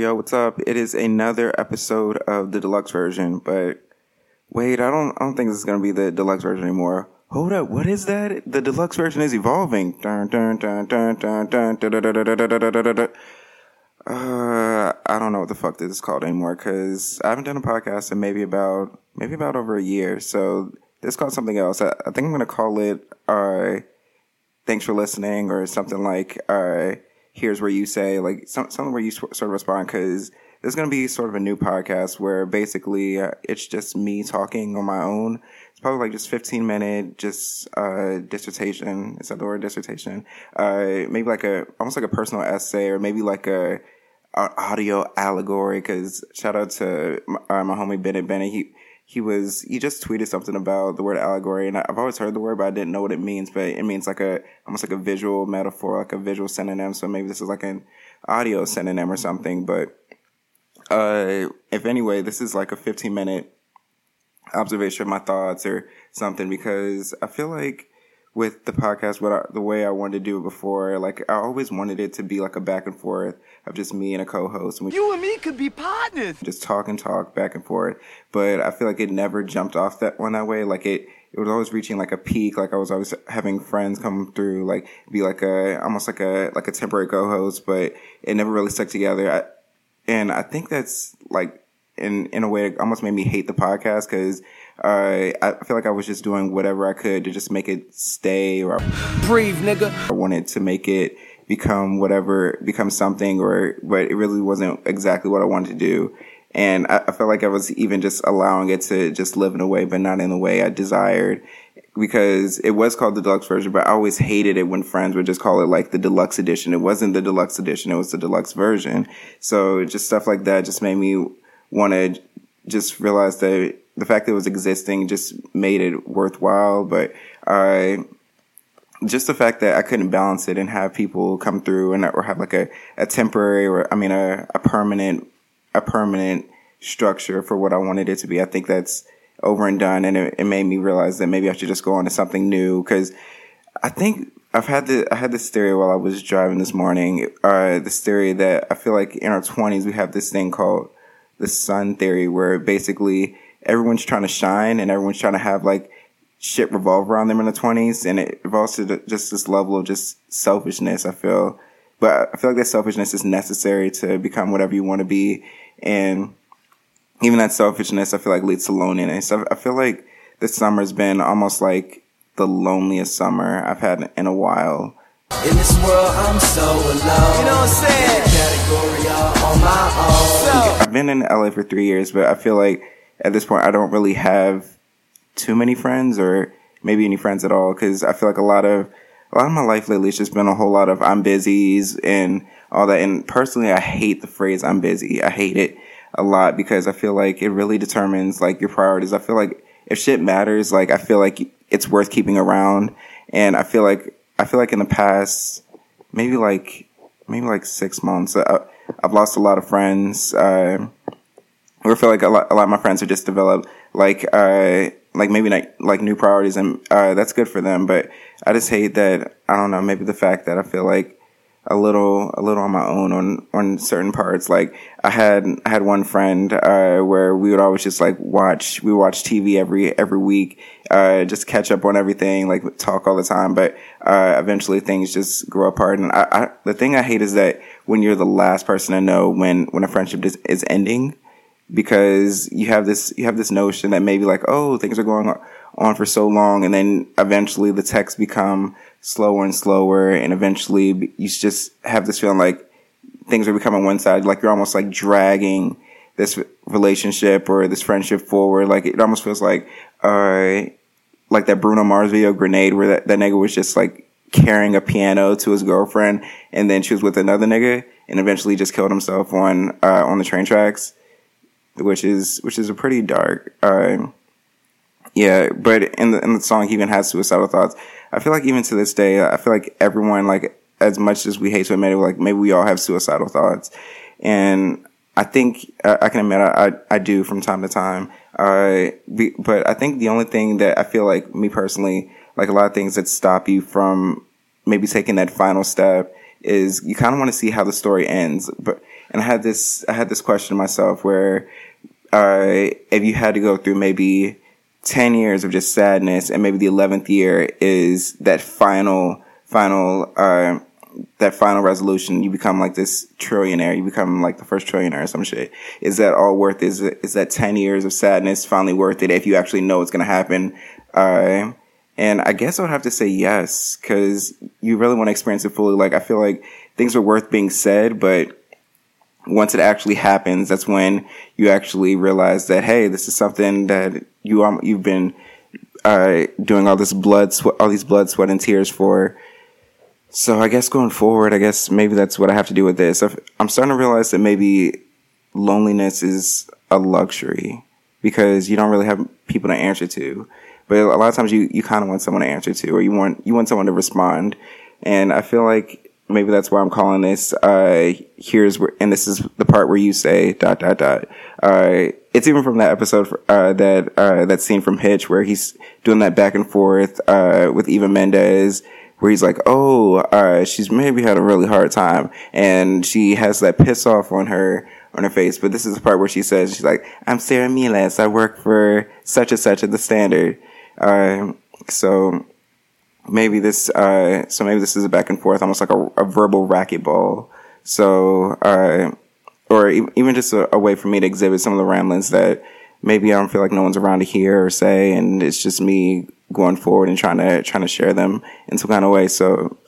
Yo, what's up? It is another episode of the deluxe version, but wait, I don't, I don't think this is gonna be the deluxe version anymore. Hold up, what is that? The deluxe version is evolving. Dun, dun, dun, dun, dun, dun, dun, dun, dun, dun. Uh, I don't know what the fuck this is called anymore because I haven't done a podcast in maybe about maybe about over a year. So this is called something else. I, I think I'm gonna call it uh, "Thanks for listening" or something like uh, "Here's where you say" like some, something where you sort of respond because there's gonna be sort of a new podcast where basically uh, it's just me talking on my own. It's probably like just 15 minute, just uh, dissertation. Is that the word dissertation? Uh, maybe like a almost like a personal essay or maybe like a audio allegory because shout out to my, uh, my homie Bennett Bennett. He he was he just tweeted something about the word allegory, and I've always heard the word, but I didn't know what it means. But it means like a almost like a visual metaphor, like a visual synonym. So maybe this is like an audio synonym or something. But uh, if anyway, this is like a 15 minute observation of my thoughts or something because I feel like with the podcast, what I, the way I wanted to do it before, like I always wanted it to be like a back and forth of just me and a co-host. And we You and me could be partners. just talk and talk back and forth. But I feel like it never jumped off that one that way. Like it, it was always reaching like a peak. Like I was always having friends come through, like be like a, almost like a, like a temporary co-host, but it never really stuck together. I, and I think that's like, in, in a way, it almost made me hate the podcast because uh, I feel like I was just doing whatever I could to just make it stay or Breathe, nigga. I wanted to make it become whatever, become something, or but it really wasn't exactly what I wanted to do. And I, I felt like I was even just allowing it to just live in a way, but not in the way I desired. Because it was called the deluxe version, but I always hated it when friends would just call it like the deluxe edition. It wasn't the deluxe edition, it was the deluxe version. So just stuff like that just made me want to just realize that the fact that it was existing just made it worthwhile. But I, just the fact that I couldn't balance it and have people come through and or have like a, a temporary or I mean a, a permanent a permanent structure for what I wanted it to be. I think that's over and done, and it, it made me realize that maybe I should just go on to something new because I think I've had the I had this theory while I was driving this morning. Uh, this theory that I feel like in our twenties we have this thing called the sun theory, where basically everyone's trying to shine and everyone's trying to have like shit revolve around them in the 20s and it evolves to just this level of just selfishness i feel. But i feel like that selfishness is necessary to become whatever you want to be and even that selfishness i feel like leads to loneliness. I, I feel like this summer's been almost like the loneliest summer i've had in a while In this world, I'm so alone. You know what I'm saying? Category all on my own. So, I've been in LA for three years, but I feel like at this point I don't really have too many friends or maybe any friends at all because I feel like a lot of a lot of my life lately has just been a whole lot of I'm busy's and all that. And personally, I hate the phrase I'm busy. I hate it a lot because I feel like it really determines like your priorities. I feel like if shit matters, like I feel like it's worth keeping around. And I feel like I feel like in the past, maybe like maybe like six months, I, I've lost a lot of friends. Uh, or feel like a lot, a lot of my friends have just developed like uh like maybe like like new priorities and uh that's good for them but i just hate that i don't know maybe the fact that i feel like a little a little on my own on on certain parts like i had i had one friend uh where we would always just like watch we watch tv every every week uh just catch up on everything like talk all the time but uh eventually things just grow apart. And i, I the thing i hate is that when you're the last person to know when when a friendship is, is ending because you have this you have this notion that maybe like oh things are going on for so long and then eventually the texts become slower and slower and eventually you just have this feeling like things are becoming one sided like you're almost like dragging this relationship or this friendship forward. Like it almost feels like uh like that Bruno Mars video Grenade where that, that nigga was just like carrying a piano to his girlfriend and then she was with another nigga and eventually just killed himself on uh on the train tracks which is which is a pretty dark. Uh, yeah, but in the in the song, he even has suicidal thoughts. I feel like even to this day, I feel like everyone, like as much as we hate to admit it, like maybe we all have suicidal thoughts, and I think uh, I can admit I, I, I do from time to time. Uh, be, but I think the only thing that I feel like me personally, like a lot of things that stop you from maybe taking that final step is you kind of want to see how the story ends. But and I had this I had this question myself where uh, if you had to go through maybe 10 years of just sadness and maybe the 11th year is that final final uh, that final resolution you become like this trillionaire you become like the first trillionaire or some shit is that all worth it? is is that 10 years of sadness finally worth it if you actually know it's going to happen uh, and I guess I would have to say yes, because you really want to experience it fully. Like, I feel like things are worth being said, but once it actually happens, that's when you actually realize that, hey, this is something that you are, you've been, uh, doing all this blood, sweat, all these blood, sweat, and tears for. So I guess going forward, I guess maybe that's what I have to do with this. I'm starting to realize that maybe loneliness is a luxury because you don't really have people to answer to. But a lot of times you, you kind of want someone to answer to, or you want, you want someone to respond. And I feel like maybe that's why I'm calling this, uh, here's where, and this is the part where you say dot, dot, dot. Uh, it's even from that episode, uh, that, uh, that scene from Hitch where he's doing that back and forth, uh, with Eva Mendes, where he's like, oh, uh, she's maybe had a really hard time. And she has that piss off on her, on her face. But this is the part where she says, she's like, I'm Sara Melas. I work for such and such at the Standard. Uh, so maybe this, uh, so maybe this is a back and forth, almost like a, a verbal racquetball. So, uh, or even just a, a, way for me to exhibit some of the ramblings that maybe I don't feel like no one's around to hear or say, and it's just me going forward and trying to trying to share them in some kind of way. So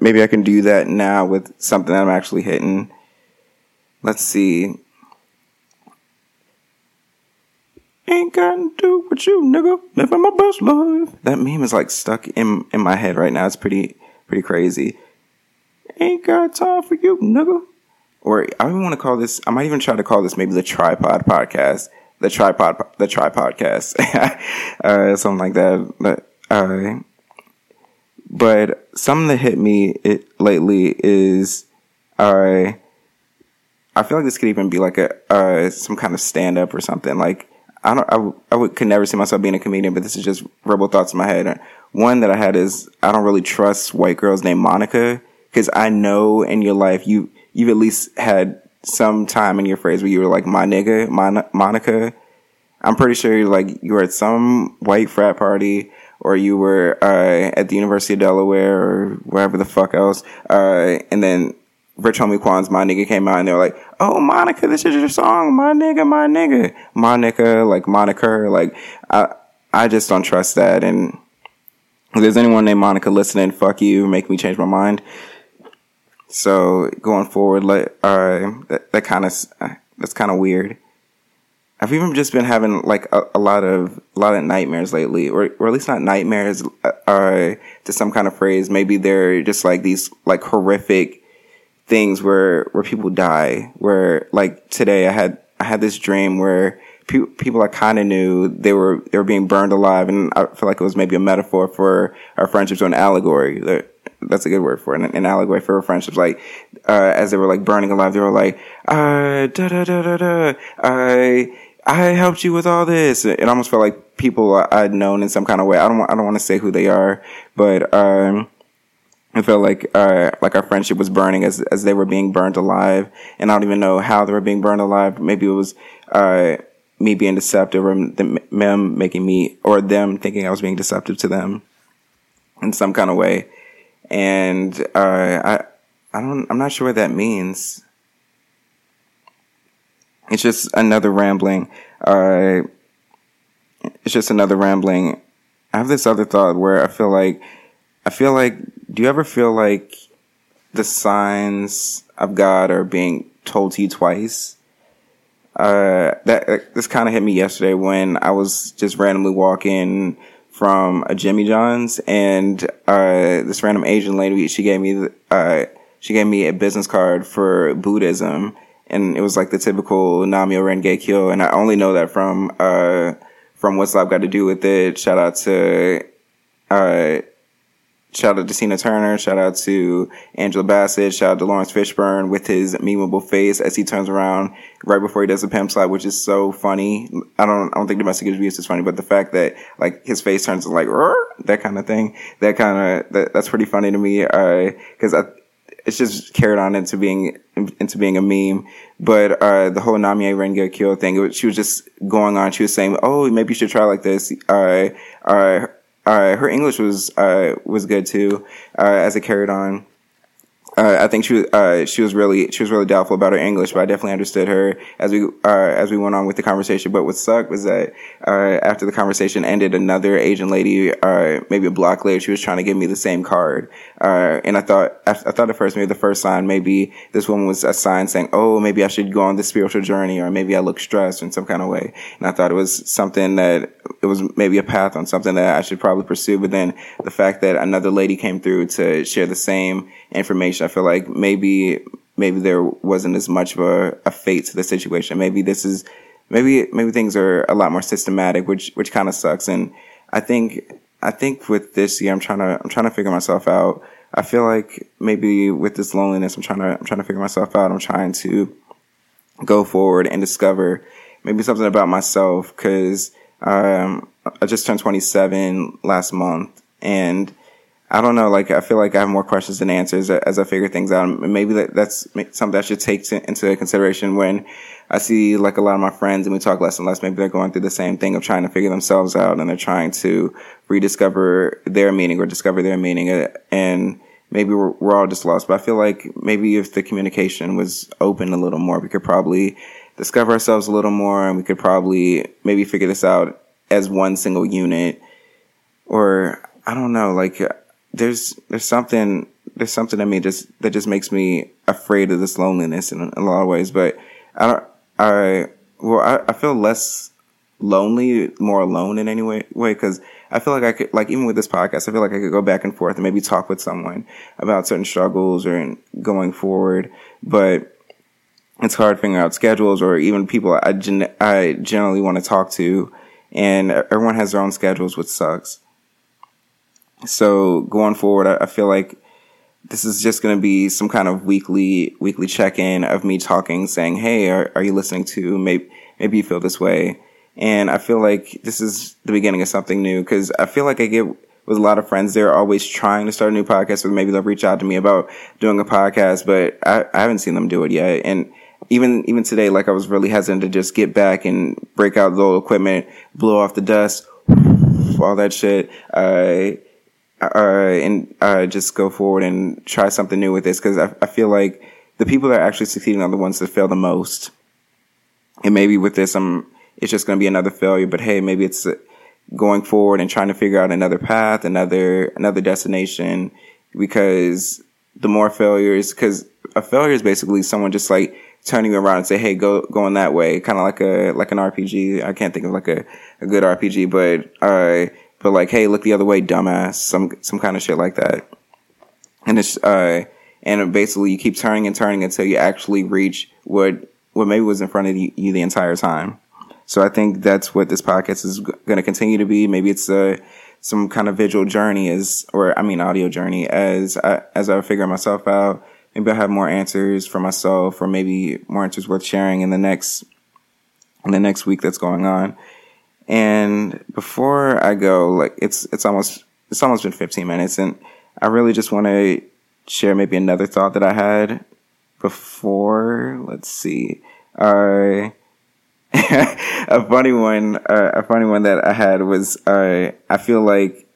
maybe I can do that now with something that I'm actually hitting. Let's see. Ain't got to do with you, nigga. Living my best life. That meme is like stuck in in my head right now. It's pretty pretty crazy. Ain't got time for you, nigga. Or I even want to call this. I might even try to call this maybe the tripod podcast. The tripod, the tripodcast, uh, something like that. But, uh, but something that hit me it, lately is, uh, I feel like this could even be like a uh, some kind of stand up or something. Like I don't, I, would, could never see myself being a comedian, but this is just rebel thoughts in my head. One that I had is I don't really trust white girls named Monica because I know in your life you, you've at least had some time in your phrase where you were like, my nigga, my, Monica. I'm pretty sure like you were at some white frat party or you were, uh, at the University of Delaware or wherever the fuck else. Uh, and then Rich Homie Quan's My Nigga came out and they were like, Oh, Monica, this is your song. My nigga, my nigga. Monica, like Monica, like, I, I just don't trust that. And if there's anyone named Monica listening, fuck you, make me change my mind. So going forward, like, uh, that, that kind of, that's kind of weird. I've even just been having like a, a, lot of a lot of nightmares lately, or or at least not nightmares, uh, uh to some kind of phrase. Maybe they're just like these like horrific things where where people die. Where like today, I had I had this dream where pe- people I kind of knew they were they were being burned alive, and I feel like it was maybe a metaphor for our friendships or an allegory. That's a good word for it. An, an allegory for our friendships. Like uh, as they were like burning alive, they were like, uh, da da da da da. I I helped you with all this. It almost felt like people I'd known in some kind of way. I don't I don't want to say who they are, but um I felt like uh, like our friendship was burning as as they were being burned alive, and I don't even know how they were being burned alive. Maybe it was uh, me being deceptive, or them making me, or them thinking I was being deceptive to them in some kind of way. And uh, I I don't I'm not sure what that means. It's just another rambling. Uh, it's just another rambling. I have this other thought where I feel like I feel like, do you ever feel like the signs of God are being told to you twice? Uh, that, this kind of hit me yesterday when I was just randomly walking from a Jimmy John's and, uh, this random Asian lady, she gave me, uh, she gave me a business card for Buddhism and it was like the typical Namyo Renge Kyo. And I only know that from, uh, from What's Love Got to Do with It. Shout out to, uh, Shout out to Tina Turner. Shout out to Angela Bassett. Shout out to Laurence Fishburne with his memeable face as he turns around right before he does the pimp slide, which is so funny. I don't, I don't think domestic abuse is funny, but the fact that like his face turns like that kind of thing, that kind of that, that's pretty funny to me. Uh, cause I, it's just carried on into being into being a meme. But uh, the whole Namie Renge Kyo thing, she was just going on. She was saying, "Oh, maybe you should try like this." Uh, uh, her English was uh, was good too uh, as it carried on uh, I think she was uh, she was really she was really doubtful about her English, but I definitely understood her as we uh, as we went on with the conversation. But what sucked was that uh, after the conversation ended, another Asian lady, uh, maybe a block later, she was trying to give me the same card, uh, and I thought I, I, thought at first maybe the first sign maybe this woman was a sign saying, oh maybe I should go on this spiritual journey, or maybe I look stressed in some kind of way, and I thought it was something that it was maybe a path on something that I should probably pursue. But then the fact that another lady came through to share the same information, I feel like maybe maybe there wasn't as much of a, a fate to the situation. Maybe this is maybe maybe things are a lot more systematic, which which kind of sucks. And I think I think with this year, I'm trying to I'm trying to figure myself out. I feel like maybe with this loneliness, I'm trying to I'm trying to figure myself out. I'm trying to go forward and discover maybe something about myself because um, I just turned 27 last month, and I don't know. Like I feel like I have more questions than answers as I figure things out. Maybe that, that's something I should take to, into consideration when I see like a lot of my friends and we talk less and less. Maybe they're going through the same thing of trying to figure themselves out and they're trying to rediscover their meaning or discover their meaning. Uh, and maybe we're, we're all just lost. But I feel like maybe if the communication was open a little more, we could probably discover ourselves a little more and we could probably maybe figure this out as one single unit or I don't know, like there's there's something there's something in me just that just makes me afraid of this loneliness in, in a lot of ways. But I don't I well I, I feel less lonely, more alone in any way way because I feel like I could like even with this podcast, I feel like I could go back and forth and maybe talk with someone about certain struggles or going forward, but it's hard figuring out schedules or even people I gen- I generally want to talk to, and everyone has their own schedules, which sucks. So going forward, I, I feel like this is just going to be some kind of weekly weekly check in of me talking, saying, "Hey, are, are you listening to? Maybe maybe you feel this way." And I feel like this is the beginning of something new because I feel like I get with a lot of friends, they're always trying to start a new podcast, or maybe they'll reach out to me about doing a podcast, but I, I haven't seen them do it yet. And even even today, like I was really hesitant to just get back and break out the old equipment, blow off the dust, all that shit. Uh, uh, and uh, just go forward and try something new with this because I, I feel like the people that are actually succeeding are the ones that fail the most. And maybe with this, I'm it's just going to be another failure. But hey, maybe it's uh, going forward and trying to figure out another path, another another destination. Because the more failures, because a failure is basically someone just like turning you around and say, "Hey, go going that way," kind of like a like an RPG. I can't think of like a, a good RPG, but uh, but like, hey, look the other way, dumbass, some some kind of shit like that. And it's uh, and basically you keep turning and turning until you actually reach what what maybe was in front of you, the entire time. So I think that's what this podcast is going to continue to be. Maybe it's a some kind of visual journey as, or I mean, audio journey as I, as I figure myself out. Maybe I'll have more answers for myself, or maybe more answers worth sharing in the next in the next week that's going on. And before I go, like it's it's almost it's almost been 15 minutes, and I really just want to share maybe another thought that I had before. Let's see. Uh, a funny one, uh, a funny one that I had was uh, I feel like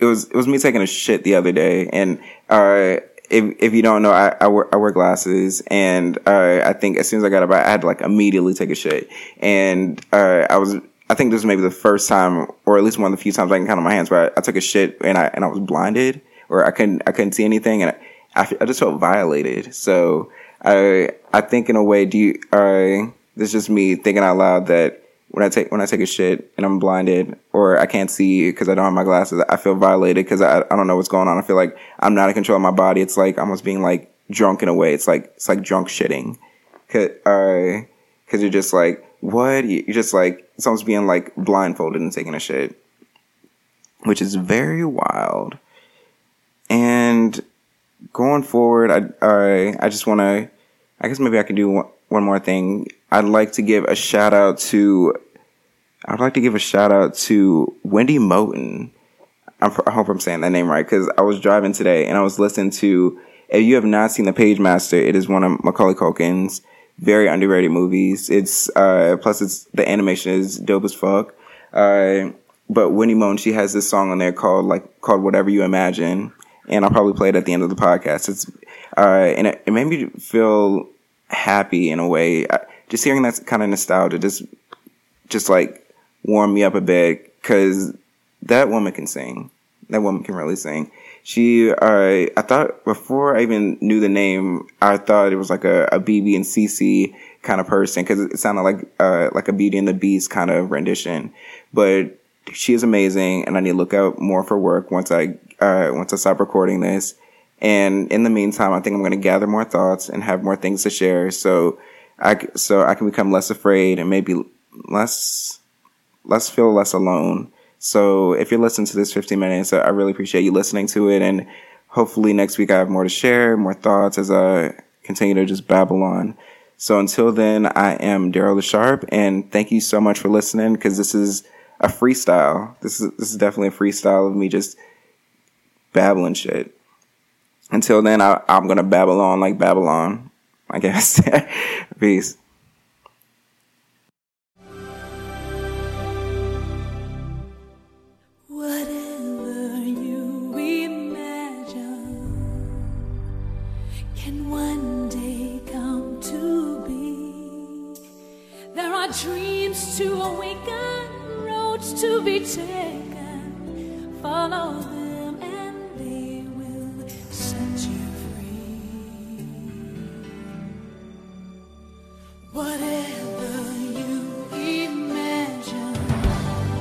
it was it was me taking a shit the other day, and uh, if if you don't know, I, I wear I wear glasses, and uh, I think as soon as I got up, I had to like immediately take a shit, and uh, I was I think this is maybe the first time, or at least one of the few times I can count on my hands where I, I took a shit and I and I was blinded, or I couldn't I couldn't see anything, and I, I just felt violated. So I I think in a way, do you? I this is just me thinking out loud that when I take when I take a shit and I'm blinded or I can't see because I don't have my glasses, I feel violated because I I don't know what's going on. I feel like I'm not in control of my body. It's like almost being like drunk in a way. It's like it's like drunk shitting, cause uh, cause you're just like what you're just like it's almost being like blindfolded and taking a shit, which is very wild. And going forward, I I, I just want to, I guess maybe I can do one, more thing. I'd like to give a shout out to, I'd like to give a shout out to Wendy Moten. I'm, i hope I'm saying that name right because I was driving today and I was listening to if you have not seen The Pagemaster, it is one of Macaulay Culkin's very underrated movies. It's uh, plus it's the animation is dope as fuck. Uh, but Wendy Moten, she has this song on there called like called Whatever You Imagine, and I'll probably play it at the end of the podcast. It's uh, and it, it made me feel happy in a way. Just hearing that kind of nostalgia, just just like warm me up a bit because that woman can sing. That woman can really sing. She, uh, I thought before I even knew the name, I thought it was like a, a BeBe and CeCe kind of person because it sounded like uh, like a Beauty and the Beast kind of rendition. But she is amazing, and I need to look out more for work once I uh, once I stop recording this. And in the meantime, I think I'm going to gather more thoughts and have more things to share, so I so I can become less afraid and maybe less less feel less alone. So if you're listening to this 15 minutes, I really appreciate you listening to it, and hopefully next week I have more to share, more thoughts as I continue to just babble on. So until then, I am Daryl the Sharp, and thank you so much for listening because this is a freestyle. This is this is definitely a freestyle of me just babbling shit. Until then, I, I'm gonna babble on like Babylon, I guess. Peace.